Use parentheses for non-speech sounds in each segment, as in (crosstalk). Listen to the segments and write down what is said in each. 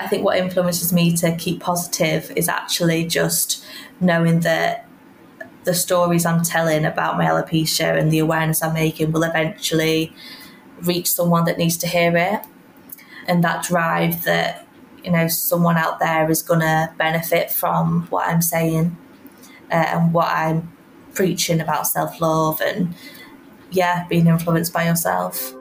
I think what influences me to keep positive is actually just knowing that the stories I'm telling about my alopecia and the awareness I'm making will eventually reach someone that needs to hear it. And that drive that, you know, someone out there is going to benefit from what I'm saying uh, and what I'm preaching about self love and, yeah, being influenced by yourself.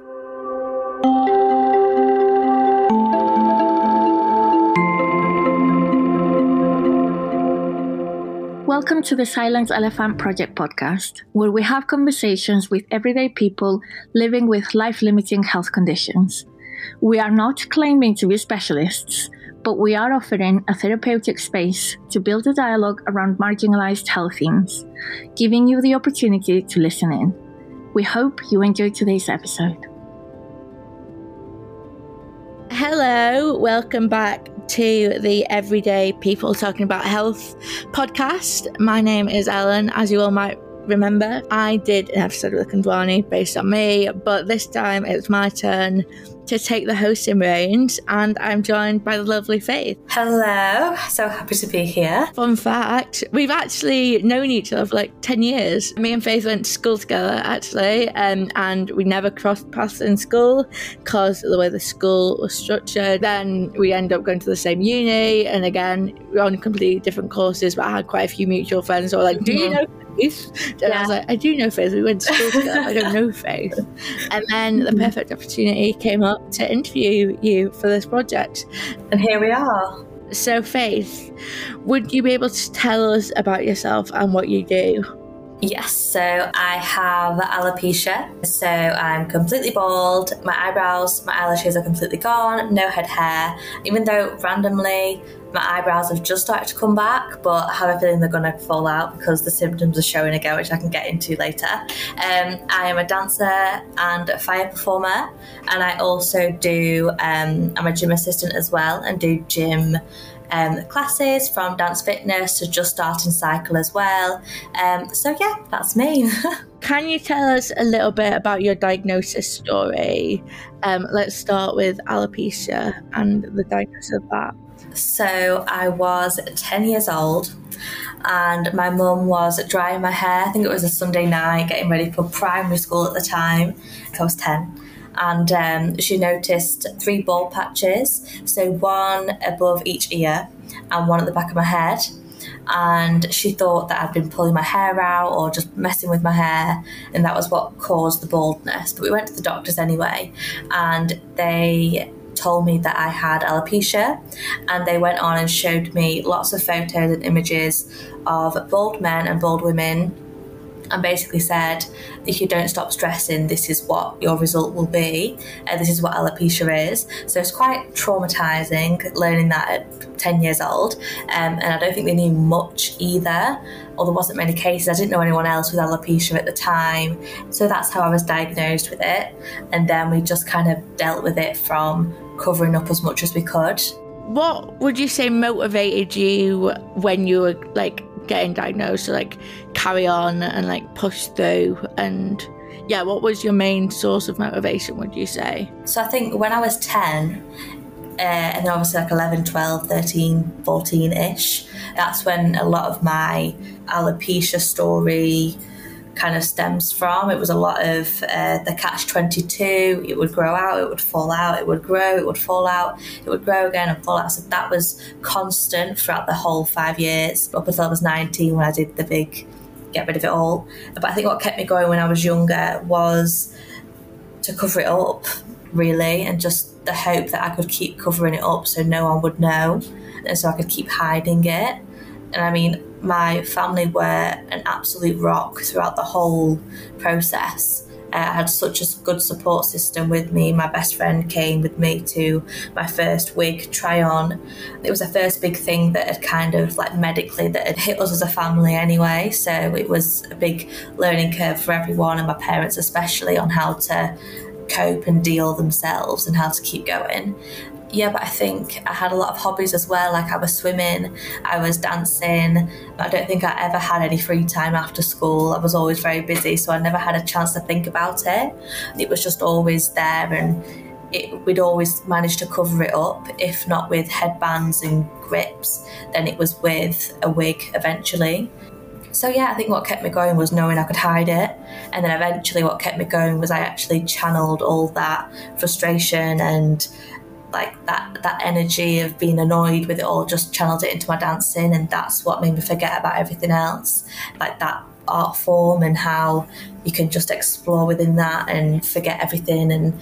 Welcome to the Silence Elephant Project podcast, where we have conversations with everyday people living with life limiting health conditions. We are not claiming to be specialists, but we are offering a therapeutic space to build a dialogue around marginalized health themes, giving you the opportunity to listen in. We hope you enjoy today's episode. Hello, welcome back to the Everyday People Talking About Health podcast. My name is Ellen, as you all might remember. I did an episode with Kundwani based on me, but this time it's my turn to take the hosting reins, and I'm joined by the lovely Faith. Hello, so happy to be here. Fun fact we've actually known each other for like 10 years. Me and Faith went to school together, actually, um, and we never crossed paths in school because of the way the school was structured. Then we end up going to the same uni, and again, we're on completely different courses, but I had quite a few mutual friends who were like, Do you mm-hmm. know Faith? And yeah. I was like, I do know Faith. We went to school together. I don't know Faith. (laughs) And then the mm-hmm. perfect opportunity came up to interview you for this project. And here we are. So, Faith, would you be able to tell us about yourself and what you do? Yes, so I have alopecia. So I'm completely bald, my eyebrows, my eyelashes are completely gone, no head hair. Even though randomly my eyebrows have just started to come back, but I have a feeling they're going to fall out because the symptoms are showing again, which I can get into later. Um, I am a dancer and a fire performer, and I also do, um, I'm a gym assistant as well and do gym um, classes from dance fitness to just starting cycle as well. Um, so, yeah, that's me. (laughs) Can you tell us a little bit about your diagnosis story? Um, let's start with alopecia and the diagnosis of that. So, I was 10 years old and my mum was drying my hair. I think it was a Sunday night, getting ready for primary school at the time. I was 10 and um, she noticed three bald patches, so one above each ear and one at the back of my head. And she thought that I'd been pulling my hair out or just messing with my hair, and that was what caused the baldness. But we went to the doctors anyway, and they told me that I had alopecia, and they went on and showed me lots of photos and images of bald men and bald women and basically said, if you don't stop stressing, this is what your result will be. Uh, this is what alopecia is. So it's quite traumatizing learning that at 10 years old. Um, and I don't think they knew much either, or there wasn't many cases. I didn't know anyone else with alopecia at the time. So that's how I was diagnosed with it. And then we just kind of dealt with it from covering up as much as we could. What would you say motivated you when you were like getting diagnosed to like carry on and like push through and yeah what was your main source of motivation would you say so i think when i was 10 uh, and then obviously like 11 12 13 14ish that's when a lot of my alopecia story kind of stems from. It was a lot of uh, the catch 22. It would grow out, it would fall out, it would grow, it would fall out, it would grow again and fall out. So that was constant throughout the whole five years up until I was 19 when I did the big get rid of it all. But I think what kept me going when I was younger was to cover it up, really, and just the hope that I could keep covering it up so no one would know and so I could keep hiding it. And I mean, my family were an absolute rock throughout the whole process. Uh, I had such a good support system with me. My best friend came with me to my first wig try on. It was the first big thing that had kind of like medically that had hit us as a family anyway. So it was a big learning curve for everyone and my parents especially on how to cope and deal themselves and how to keep going yeah, but I think I had a lot of hobbies as well. Like I was swimming, I was dancing. I don't think I ever had any free time after school. I was always very busy, so I never had a chance to think about it. It was just always there, and it, we'd always manage to cover it up. If not with headbands and grips, then it was with a wig eventually. So yeah, I think what kept me going was knowing I could hide it, and then eventually what kept me going was I actually channeled all that frustration and like that that energy of being annoyed with it all just channeled it into my dancing and that's what made me forget about everything else. Like that art form and how you can just explore within that and forget everything. And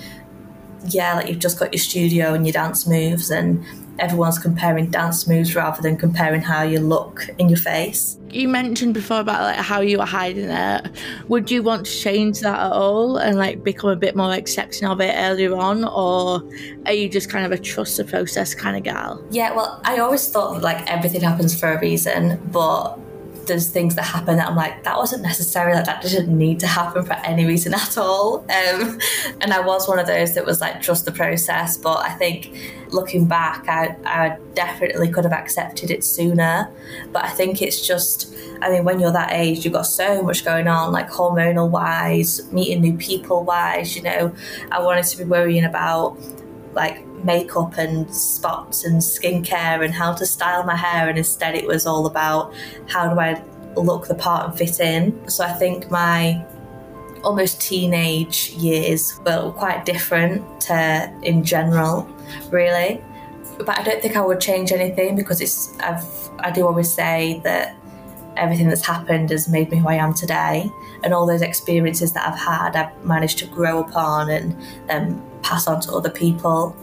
yeah like you've just got your studio and your dance moves and everyone's comparing dance moves rather than comparing how you look in your face. You mentioned before about like how you were hiding it. Would you want to change that at all and like become a bit more accepting of it earlier on, or are you just kind of a trust the process kind of gal? Yeah, well, I always thought like everything happens for a reason, but there's things that happen that I'm like, that wasn't necessary, like that didn't need to happen for any reason at all. Um, and I was one of those that was like, trust the process. But I think looking back, I, I definitely could have accepted it sooner. But I think it's just, I mean, when you're that age, you've got so much going on, like hormonal wise, meeting new people wise, you know, I wanted to be worrying about like makeup and spots and skincare and how to style my hair and instead it was all about how do I look the part and fit in. So I think my almost teenage years were quite different to in general, really. But I don't think I would change anything because it's I've I do always say that everything that's happened has made me who I am today and all those experiences that I've had I've managed to grow upon and then pass on to other people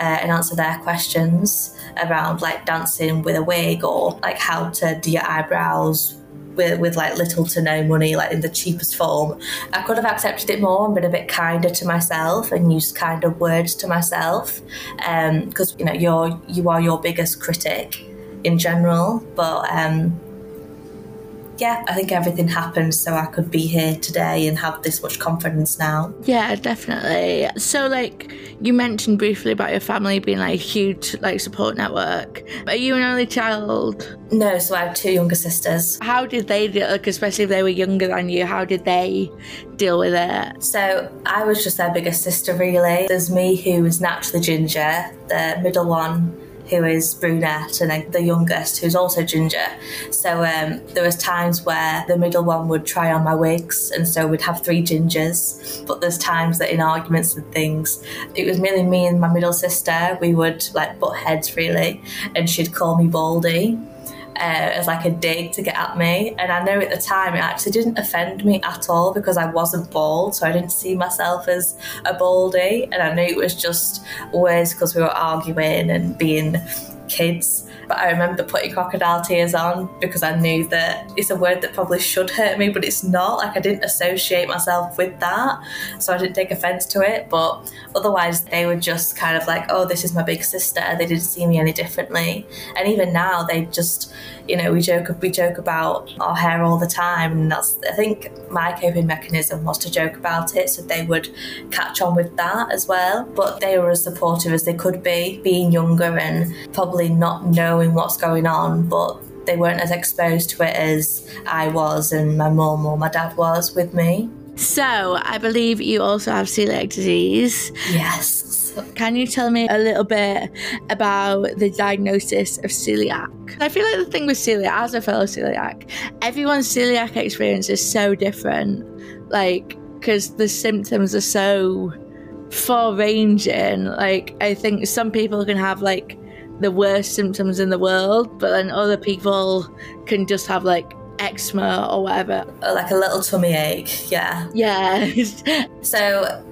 uh, and answer their questions around like dancing with a wig or like how to do your eyebrows with, with like little to no money, like in the cheapest form. I could have accepted it more and been a bit kinder to myself and used kinder words to myself, because um, you know you're you are your biggest critic in general. But um, yeah, I think everything happened so I could be here today and have this much confidence now. Yeah, definitely. So, like, you mentioned briefly about your family being like a huge like support network. Are you an only child? No, so I have two younger sisters. How did they deal? Like, especially if they were younger than you, how did they deal with it? So I was just their biggest sister, really. There's me who is naturally ginger. The middle one who is brunette, and the youngest, who's also ginger. So um, there was times where the middle one would try on my wigs, and so we'd have three gingers. But there's times that in arguments and things, it was mainly me and my middle sister. We would like butt heads really, and she'd call me Baldy uh, as like a dig to get at me. And I know at the time it actually didn't offend me at all because I wasn't bald, so I didn't see myself as a baldy. And I knew it was just words because we were arguing and being kids. But I remember putting crocodile tears on because I knew that it's a word that probably should hurt me, but it's not. Like I didn't associate myself with that, so I didn't take offense to it. But otherwise, they were just kind of like, oh, this is my big sister. They didn't see me any differently. And even now, they just, you know, we joke we joke about our hair all the time, and that's I think my coping mechanism was to joke about it, so they would catch on with that as well. But they were as supportive as they could be, being younger and probably not knowing what's going on, but they weren't as exposed to it as I was and my mum or my dad was with me. So, I believe you also have celiac disease. Yes. Can you tell me a little bit about the diagnosis of celiac? I feel like the thing with celiac, as a fellow celiac, everyone's celiac experience is so different. Like, because the symptoms are so far ranging. Like, I think some people can have like the worst symptoms in the world, but then other people can just have like eczema or whatever. Like a little tummy ache, yeah. Yeah. so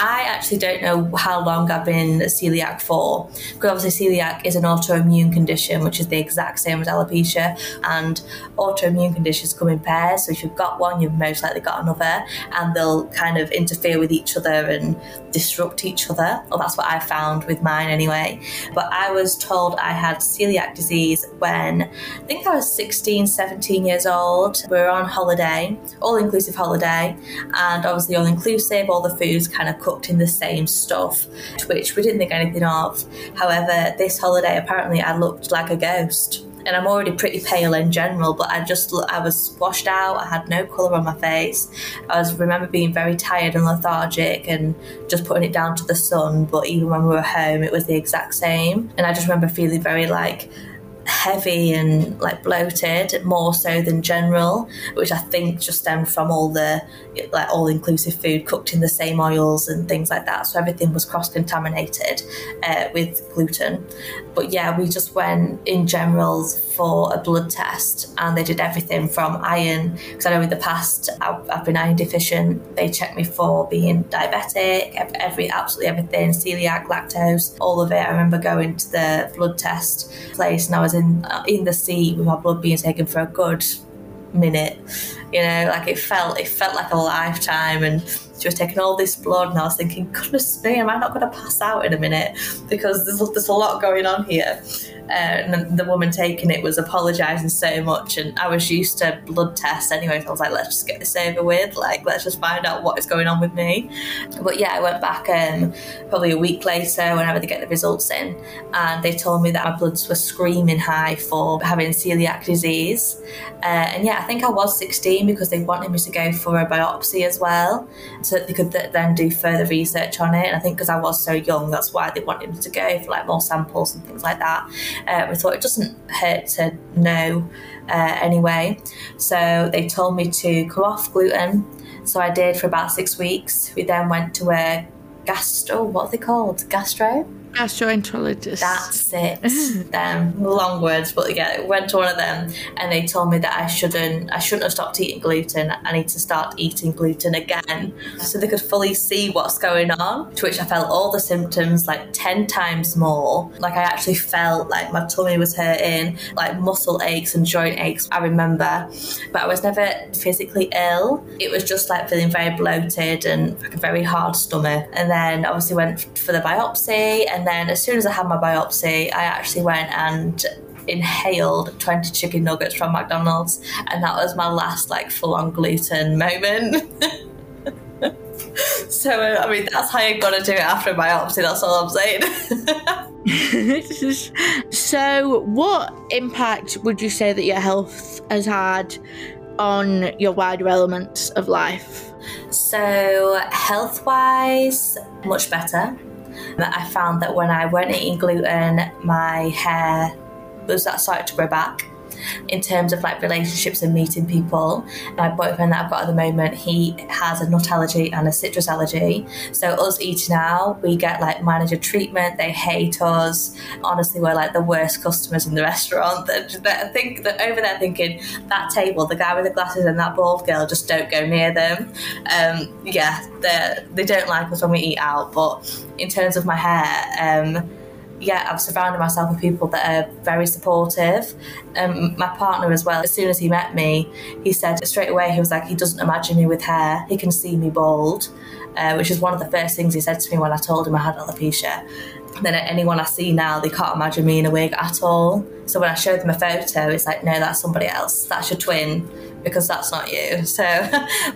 I actually don't know how long I've been celiac for, because obviously celiac is an autoimmune condition, which is the exact same as alopecia, and autoimmune conditions come in pairs. So if you've got one, you've most likely got another, and they'll kind of interfere with each other and disrupt each other. Well, that's what I found with mine anyway. But I was told I had celiac disease when I think I was 16, 17 years old. We were on holiday, all inclusive holiday, and obviously all inclusive, all the foods kind of cooked in the same stuff, which we didn't think anything of. However, this holiday apparently I looked like a ghost. and I'm already pretty pale in general, but I just I was washed out. I had no colour on my face. I was remember being very tired and lethargic, and just putting it down to the sun. But even when we were home, it was the exact same. And I just remember feeling very like heavy and like bloated more so than general which i think just stemmed from all the like all inclusive food cooked in the same oils and things like that. So everything was cross contaminated uh, with gluten but yeah we just went in general for a blood test and they did everything from iron because i know in the past I've, I've, been iron deficient. They checked me for being diabetic every absolutely everything celiac lactose all of it. I remember going to the blood test place and i was in uh, in the seat with my blood being taken for a good minute. You know like it felt it felt like a lifetime and she was taking all this blood and I was thinking goodness me am I not going to pass out in a minute? Because there's, there's a lot going on here. And the woman taking it was apologizing so much and I was used to blood tests anyway so I was like let's just get this over with like let's just find out what is going on with me. But yeah I went back um, probably a week later whenever they get the results in and they told me that my bloods were screaming high for having celiac disease. Uh, and yeah I think I was 16 because they wanted me to go for a biopsy as well they could th- then do further research on it and I think because I was so young that's why they wanted me to go for like more samples and things like that uh, we thought it doesn't hurt to know uh, anyway. So they told me to come off gluten. So I did for about six weeks. We then went to a gastro, what are they called? Gastro? Gastroenterologist. That's it. them long words, but yeah, went to one of them, and they told me that I shouldn't, I shouldn't have stopped eating gluten. I need to start eating gluten again, so they could fully see what's going on. To which I felt all the symptoms like ten times more. Like I actually felt like my tummy was hurting, like muscle aches and joint aches. I remember, but I was never physically ill. It was just like feeling very bloated and like a very hard stomach. And then obviously went for the biopsy and and then as soon as I had my biopsy, I actually went and inhaled 20 chicken nuggets from McDonald's. And that was my last like full on gluten moment. (laughs) so, I mean, that's how you've got to do it after a biopsy. That's all I'm saying. (laughs) so, what impact would you say that your health has had on your wider elements of life? So, health wise, much better. I found that when I weren't eating gluten, my hair was that started to grow back in terms of like relationships and meeting people. My boyfriend that I've got at the moment, he has a nut allergy and a citrus allergy. So us eating out, we get like manager treatment. They hate us. Honestly, we're like the worst customers in the (laughs) restaurant. I think that over there thinking that table, the guy with the glasses and that bald girl, just don't go near them. Um, yeah, they don't like us when we eat out. But in terms of my hair. Um, yeah, I've surrounded myself with people that are very supportive. Um, my partner as well, as soon as he met me, he said straight away, he was like, he doesn't imagine me with hair. He can see me bald, uh, which is one of the first things he said to me when I told him I had alopecia. Then anyone I see now, they can't imagine me in a wig at all. So when I showed them a photo, it's like, no, that's somebody else. That's your twin because that's not you. (laughs) So,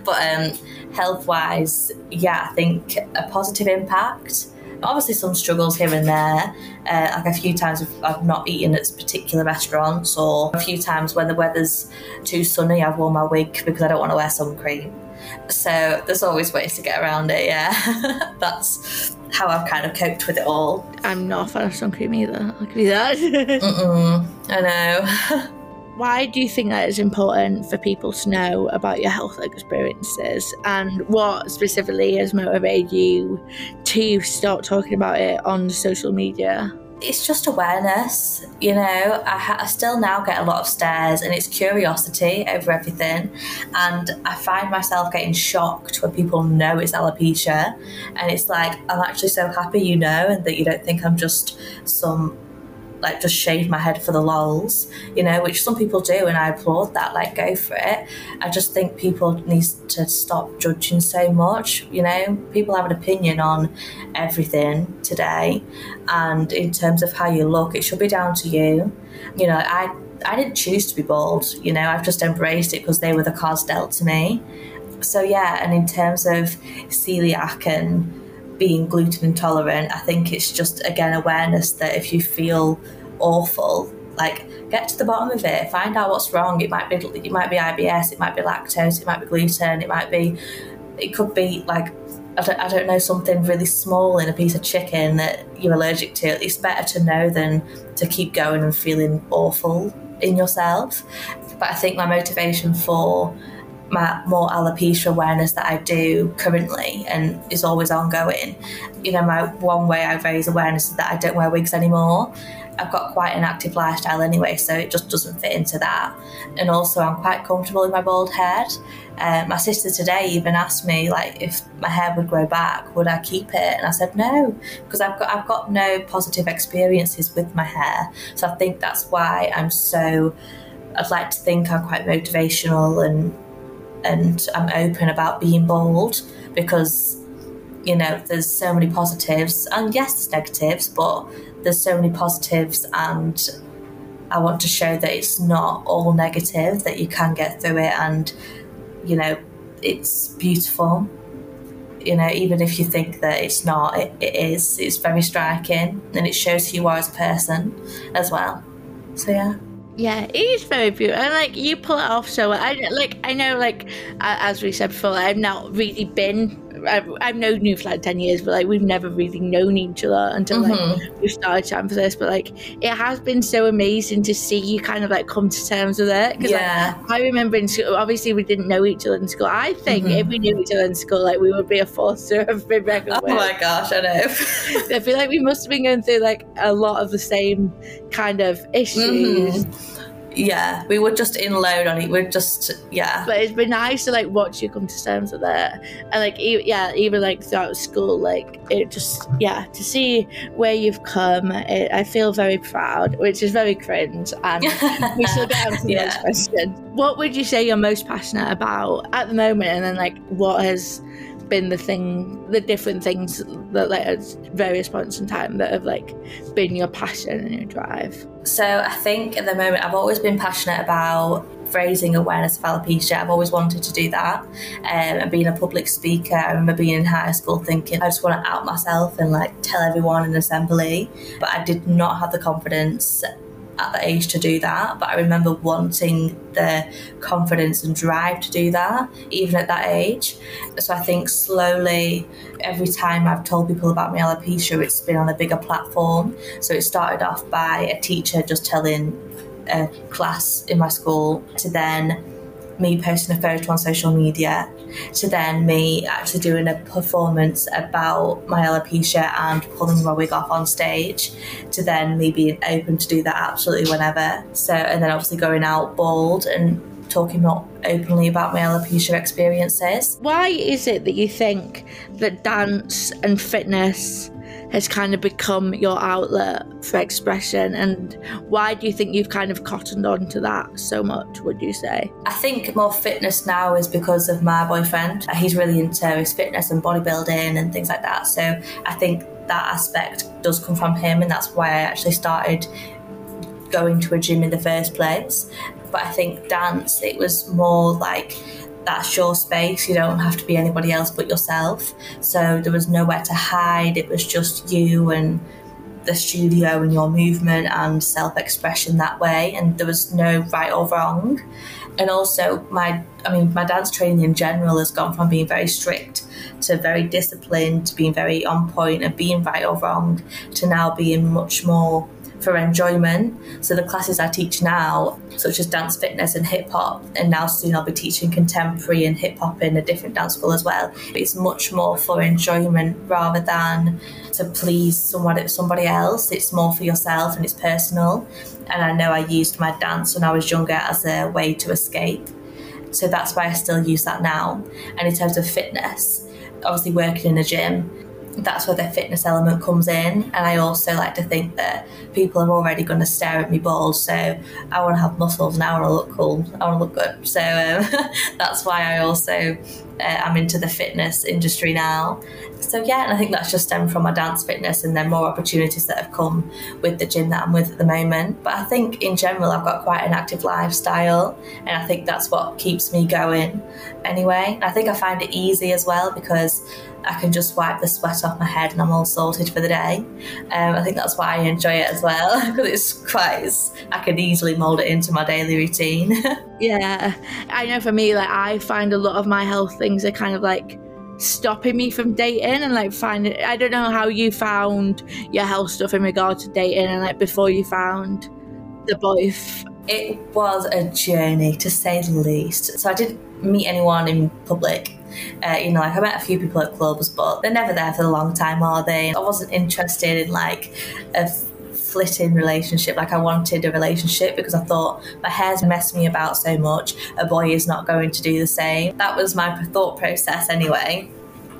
but um, health wise, yeah, I think a positive impact obviously some struggles here and there. Uh, like a few times I've not eaten at particular restaurants, or a few times when the weather's too sunny, I've worn my wig because I don't want to wear sun cream. So there's always ways to get around it. Yeah, (laughs) that's how I've kind of coped with it all. I'm not a fan of sun cream either. I can do that. (laughs) I know. (laughs) Why do you think that is important for people to know about your health experiences and what specifically has motivated you to start talking about it on social media? It's just awareness, you know. I, ha- I, still now get a lot of stares, and it's curiosity over everything. And I find myself getting shocked when people know it's alopecia, and it's like I'm actually so happy you know, and that you don't think I'm just some like just shave my head for the lols, you know, which some people do, and I applaud that. Like, go for it. I just think people need to stop judging so much. You know, people have an opinion on everything today, and in terms of how you look, it should be down to you. You know, I I didn't choose to be bald. You know, I've just embraced it because they were the cards dealt to me. So yeah, and in terms of celiac and being gluten intolerant, I think it's just again awareness that if you feel awful, Like, get to the bottom of it. Find out what's wrong. It might be it might be IBS. It might be lactose. It might be gluten. It might be. It could be like. I don't, I don't know something really small in a piece of chicken that you're allergic to. It's better to know than to keep going and feeling awful in yourself. But I think my motivation for my more alopecia awareness that I do currently and is always ongoing. You know, my one way I raise awareness is that I don't wear wigs anymore. I've got quite an active lifestyle anyway, so it just doesn't fit into that. And also, I'm quite comfortable with my bald head. Uh, my sister today even asked me like if my hair would grow back, would I keep it? And I said no, because I've got I've got no positive experiences with my hair. So I think that's why I'm so. I'd like to think I'm quite motivational and and I'm open about being bold because you know there's so many positives. And yes there's negatives but there's so many positives and I want to show that it's not all negative that you can get through it and you know it's beautiful. You know even if you think that it's not it, it is. It's very striking and it shows who you are as a person as well. So yeah yeah, it is very beautiful, and like you pull it off so well. I like I know like as we said before, I've not really been. I've, I've known you for like ten years, but like we've never really known each other until mm-hmm. like we started chatting for this. But like it has been so amazing to see you kind of like come to terms with it. Because yeah. like, I remember in school, obviously we didn't know each other in school. I think mm-hmm. if we knew each other in school, like we would be a force to have been reckoned Oh my gosh, I know. (laughs) I feel like we must have been going through like a lot of the same kind of issues. Mm-hmm yeah, we were just in load on it. We're just yeah. But it's been nice to like watch you come to terms with it, and like yeah, even like throughout school, like it just yeah to see where you've come. It, I feel very proud, which is very cringe, and (laughs) we still get on to the yeah. next question. What would you say you're most passionate about at the moment, and then like what has been the thing, the different things that like at various points in time that have like been your passion and your drive? So I think at the moment I've always been passionate about raising awareness of alopecia. I've always wanted to do that. Um, and being a public speaker, I remember being in high school thinking I just want to out myself and like tell everyone in assembly. But I did not have the confidence at the age to do that, but I remember wanting the confidence and drive to do that, even at that age. So I think slowly, every time I've told people about my alopecia, it's been on a bigger platform. So it started off by a teacher just telling a class in my school to then me posting a photo on social media to then me actually doing a performance about my alopecia and pulling my wig off on stage to then me being open to do that absolutely whenever. So, and then obviously going out bald and talking more openly about my alopecia experiences. Why is it that you think that dance and fitness has kind of become your outlet for expression? And why do you think you've kind of cottoned on to that so much would you say? I think more fitness now is because of my boyfriend. Uh, he's really into his fitness and bodybuilding and things like that. So i think that aspect does come from him and that's why i actually started going to a gym in the first place. But i think dance it was more like that's your space. You don't have to be anybody else but yourself. So there was nowhere to hide. It was just you and the studio and your movement and self expression that way. And there was no right or wrong. And also, my I mean, my dance training in general has gone from being very strict to very disciplined, to being very on point and being right or wrong, to now being much more for enjoyment. So the classes I teach now, such as dance fitness and hip hop, and now soon I'll be teaching contemporary and hip hop in a different dance school as well. It's much more for enjoyment rather than to please someone somebody else. It's more for yourself and it's personal. And I know I used my dance when I was younger as a way to escape. So that's why I still use that now. And in terms of fitness, obviously working in a gym, that's where the fitness element comes in. And I also like to think that people are already going to stare at me balls. So I want to have muscles and I want to look cool. I want to look good. So um, (laughs) that's why I also uh, I'm into the fitness industry now. So yeah, and I think that's just stemmed from my dance fitness and then more opportunities that have come with the gym that I'm with at the moment. But I think in general, I've got quite an active lifestyle, and I think that's what keeps me going anyway. I think I find it easy as well because I can just wipe the sweat off my head and I'm all sorted for the day. Um, I think that's why I enjoy it as well (laughs) because it's quite, it's, I can easily mold it into my daily routine. (laughs) yeah, I know for me, like I find a lot of my health things are kind of like stopping me from dating and like finding I don't know how you found your health stuff in regard to dating and like before you found the boyf. It was a journey to say the least. So I didn't meet anyone in public. Uh, you know, like I met a few people at clubs, but they're never there for a long time, are they? I wasn't interested in like a flitting relationship. Like I wanted a relationship because I thought my hair's messed me about so much. A boy is not going to do the same. That was my thought process anyway.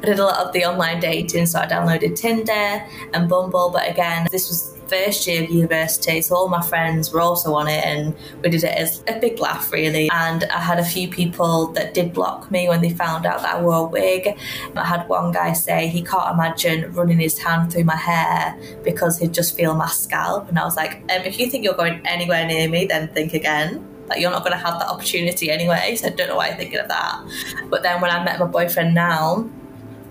I did a lot of the online dating, so I downloaded Tinder and Bumble. But again, this was first year of university, so all my friends were also on it, and we did it as a big laugh, really. And I had a few people that did block me when they found out that I wore a wig. I had one guy say he can't imagine running his hand through my hair because he'd just feel my scalp, and I was like, um, if you think you're going anywhere near me, then think again like you're not going to have that opportunity anyway. So I don't know why you're thinking of that. But then when I met my boyfriend now,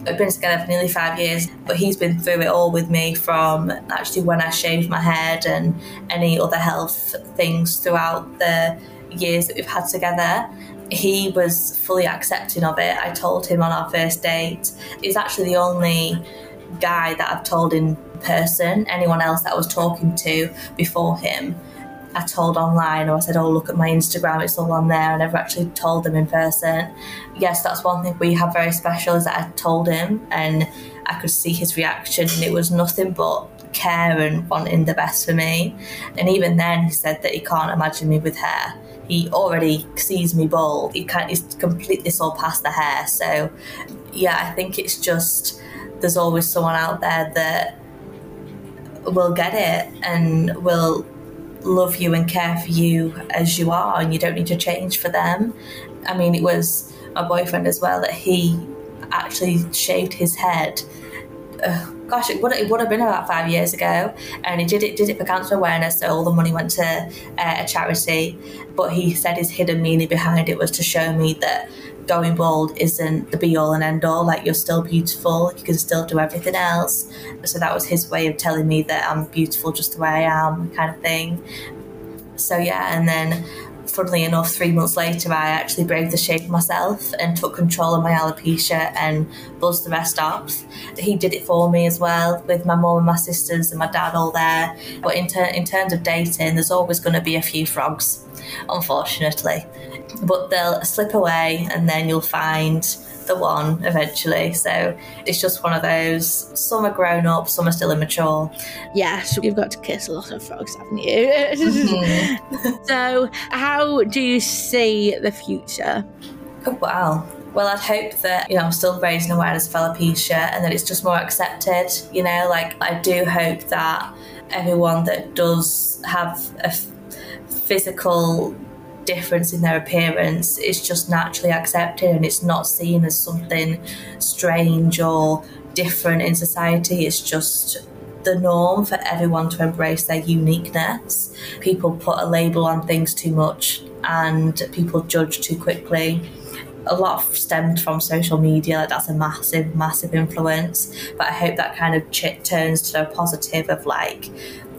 We've been together for nearly five years, but he's been through it all with me from actually when I shaved my head and any other health things throughout the years that we've had together. He was fully accepting of it. I told him on our first date. He's actually the only guy that I've told in person, anyone else that I was talking to before him. I told online or I said, oh, look at my Instagram, it's all on there. I never actually told them in person. Yes, that's one thing we have very special is that I told him and I could see his reaction and it was nothing but care and wanting the best for me. And even then, he said that he can't imagine me with hair. He already sees me bald. He can't, he's completely so past the hair. So, yeah, I think it's just there's always someone out there that will get it and will love you and care for you as you are, and you don't need to change for them. I mean, it was my boyfriend as well that he actually shaved his head. Uh, gosh, it would, it would have been about five years ago, and he did it did it for cancer awareness. So all the money went to uh, a charity, but he said his hidden meaning behind it was to show me that going bald isn't the be all and end all. Like you're still beautiful, you can still do everything else. So that was his way of telling me that I'm beautiful just the way I am, kind of thing. So yeah, and then funnily enough, three months later, I actually braved the shape myself and took control of my alopecia and buzzed the rest off. He did it for me as well, with my mum and my sisters and my dad all there. But in, ter- in terms of dating, there's always going to be a few frogs, unfortunately but they'll slip away and then you'll find the one eventually. So it's just one of those. Some are grown up, some are still immature. Yes, you've got to kiss a lot of frogs, haven't you? Mm-hmm. (laughs) so, how do you see the future? Oh, wow. Well, I'd hope that, you know, I'm still raising awareness of alopecia and that it's just more accepted. You know, like I do hope that everyone that does have a f- physical difference in their appearance is just naturally accepted and it's not seen as something strange or different in society. It's just the norm for everyone to embrace their uniqueness. People put a label on things too much and people judge too quickly. A lot stemmed from social media, like that's a massive, massive influence. But I hope that kind of ch- turns to a positive of like,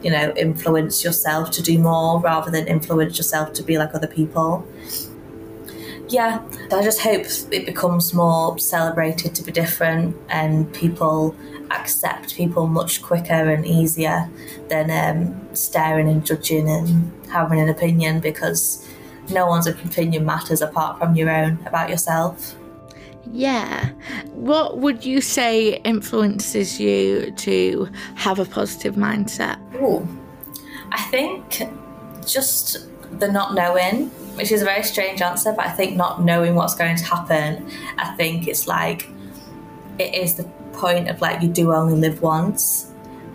you know, influence yourself to do more rather than influence yourself to be like other people. Yeah, I just hope it becomes more celebrated to be different and people accept people much quicker and easier than um, staring and judging and having an opinion because no one's opinion matters apart from your own about yourself. Yeah. What would you say influences you to have a positive mindset? Ooh, I think just the not knowing, which is a very strange answer, but I think not knowing what's going to happen, I think it's like, it is the point of like, you do only live once,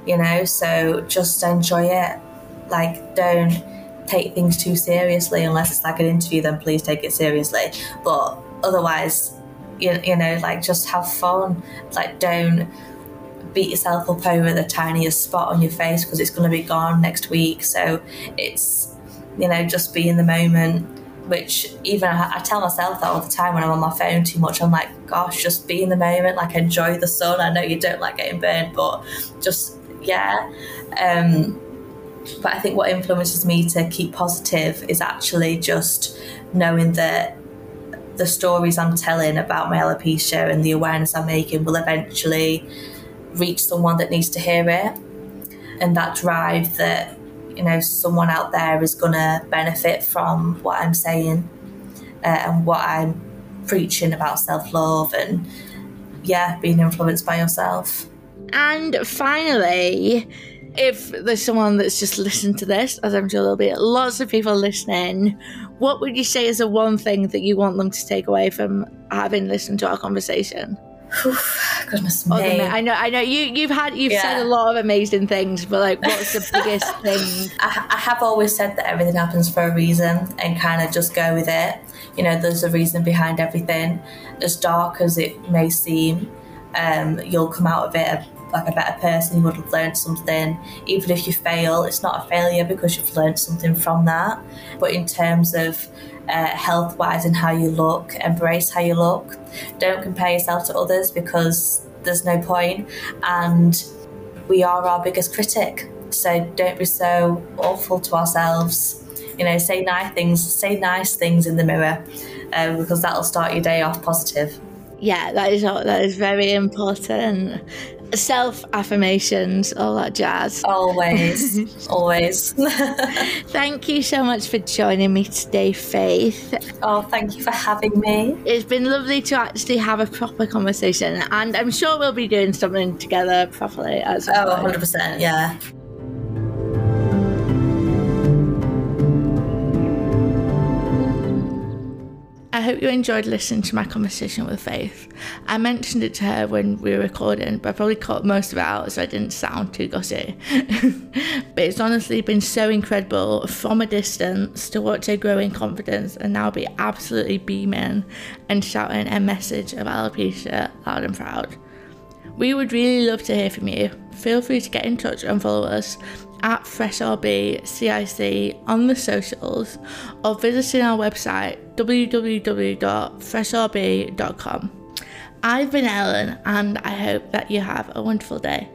you know? So just enjoy it. Like, don't take things too seriously unless it's like an interview, then please take it seriously. But otherwise, you, you know, like just have fun. Like, don't beat yourself up over the tiniest spot on your face because it's going to be gone next week. So it's, you know, just be in the moment. Which even I, I tell myself that all the time when I'm on my phone too much. I'm like, gosh, just be in the moment. Like, enjoy the sun. I know you don't like getting burned, but just, yeah. Um, but I think what influences me to keep positive is actually just knowing that the stories I'm telling about my alopecia and the awareness I'm making will eventually reach someone that needs to hear it. And that drive that, you know, someone out there is going to benefit from what I'm saying uh, and what I'm preaching about self love and, yeah, being influenced by yourself. And finally, if there's someone that's just listened to this, as I'm sure there'll be lots of people listening, what would you say is the one thing that you want them to take away from having listened to our conversation? Goodness me! I know, I know. You you've had you've yeah. said a lot of amazing things, but like, what's the biggest (laughs) thing? I, I have always said that everything happens for a reason, and kind of just go with it. You know, there's a reason behind everything. As dark as it may seem, um, you'll come out of it like a better person, you would have learned something. Even if you fail, it's not a failure because you've learned something from that. But in terms of uh, health wise and how you look, embrace how you look. Don't compare yourself to others because there's no point. And we are our biggest critic. So don't be so awful to ourselves. You know, say nice things, say nice things in the mirror, uh, because that'll start your day off positive. Yeah, that is that is very important self affirmations, all that jazz. Always, (laughs) always. (laughs) thank you so much for joining me today, Faith. Oh, thank you for having me. It's been lovely to actually have a proper conversation, and I'm sure we'll be doing something together properly as well. Oh, 100%, yeah. I hope you enjoyed listening to my conversation with Faith. I mentioned it to her when we were recording, but I probably cut most of it out so I didn't sound too gossy. (laughs) but it's honestly been so incredible from a distance to watch her grow in confidence and now be absolutely beaming and shouting a message of alopecia loud and proud. We would really love to hear from you. Feel free to get in touch and follow us at FreshRB CIC on the socials or visiting our website www.freshrb.com. I've been Ellen and I hope that you have a wonderful day.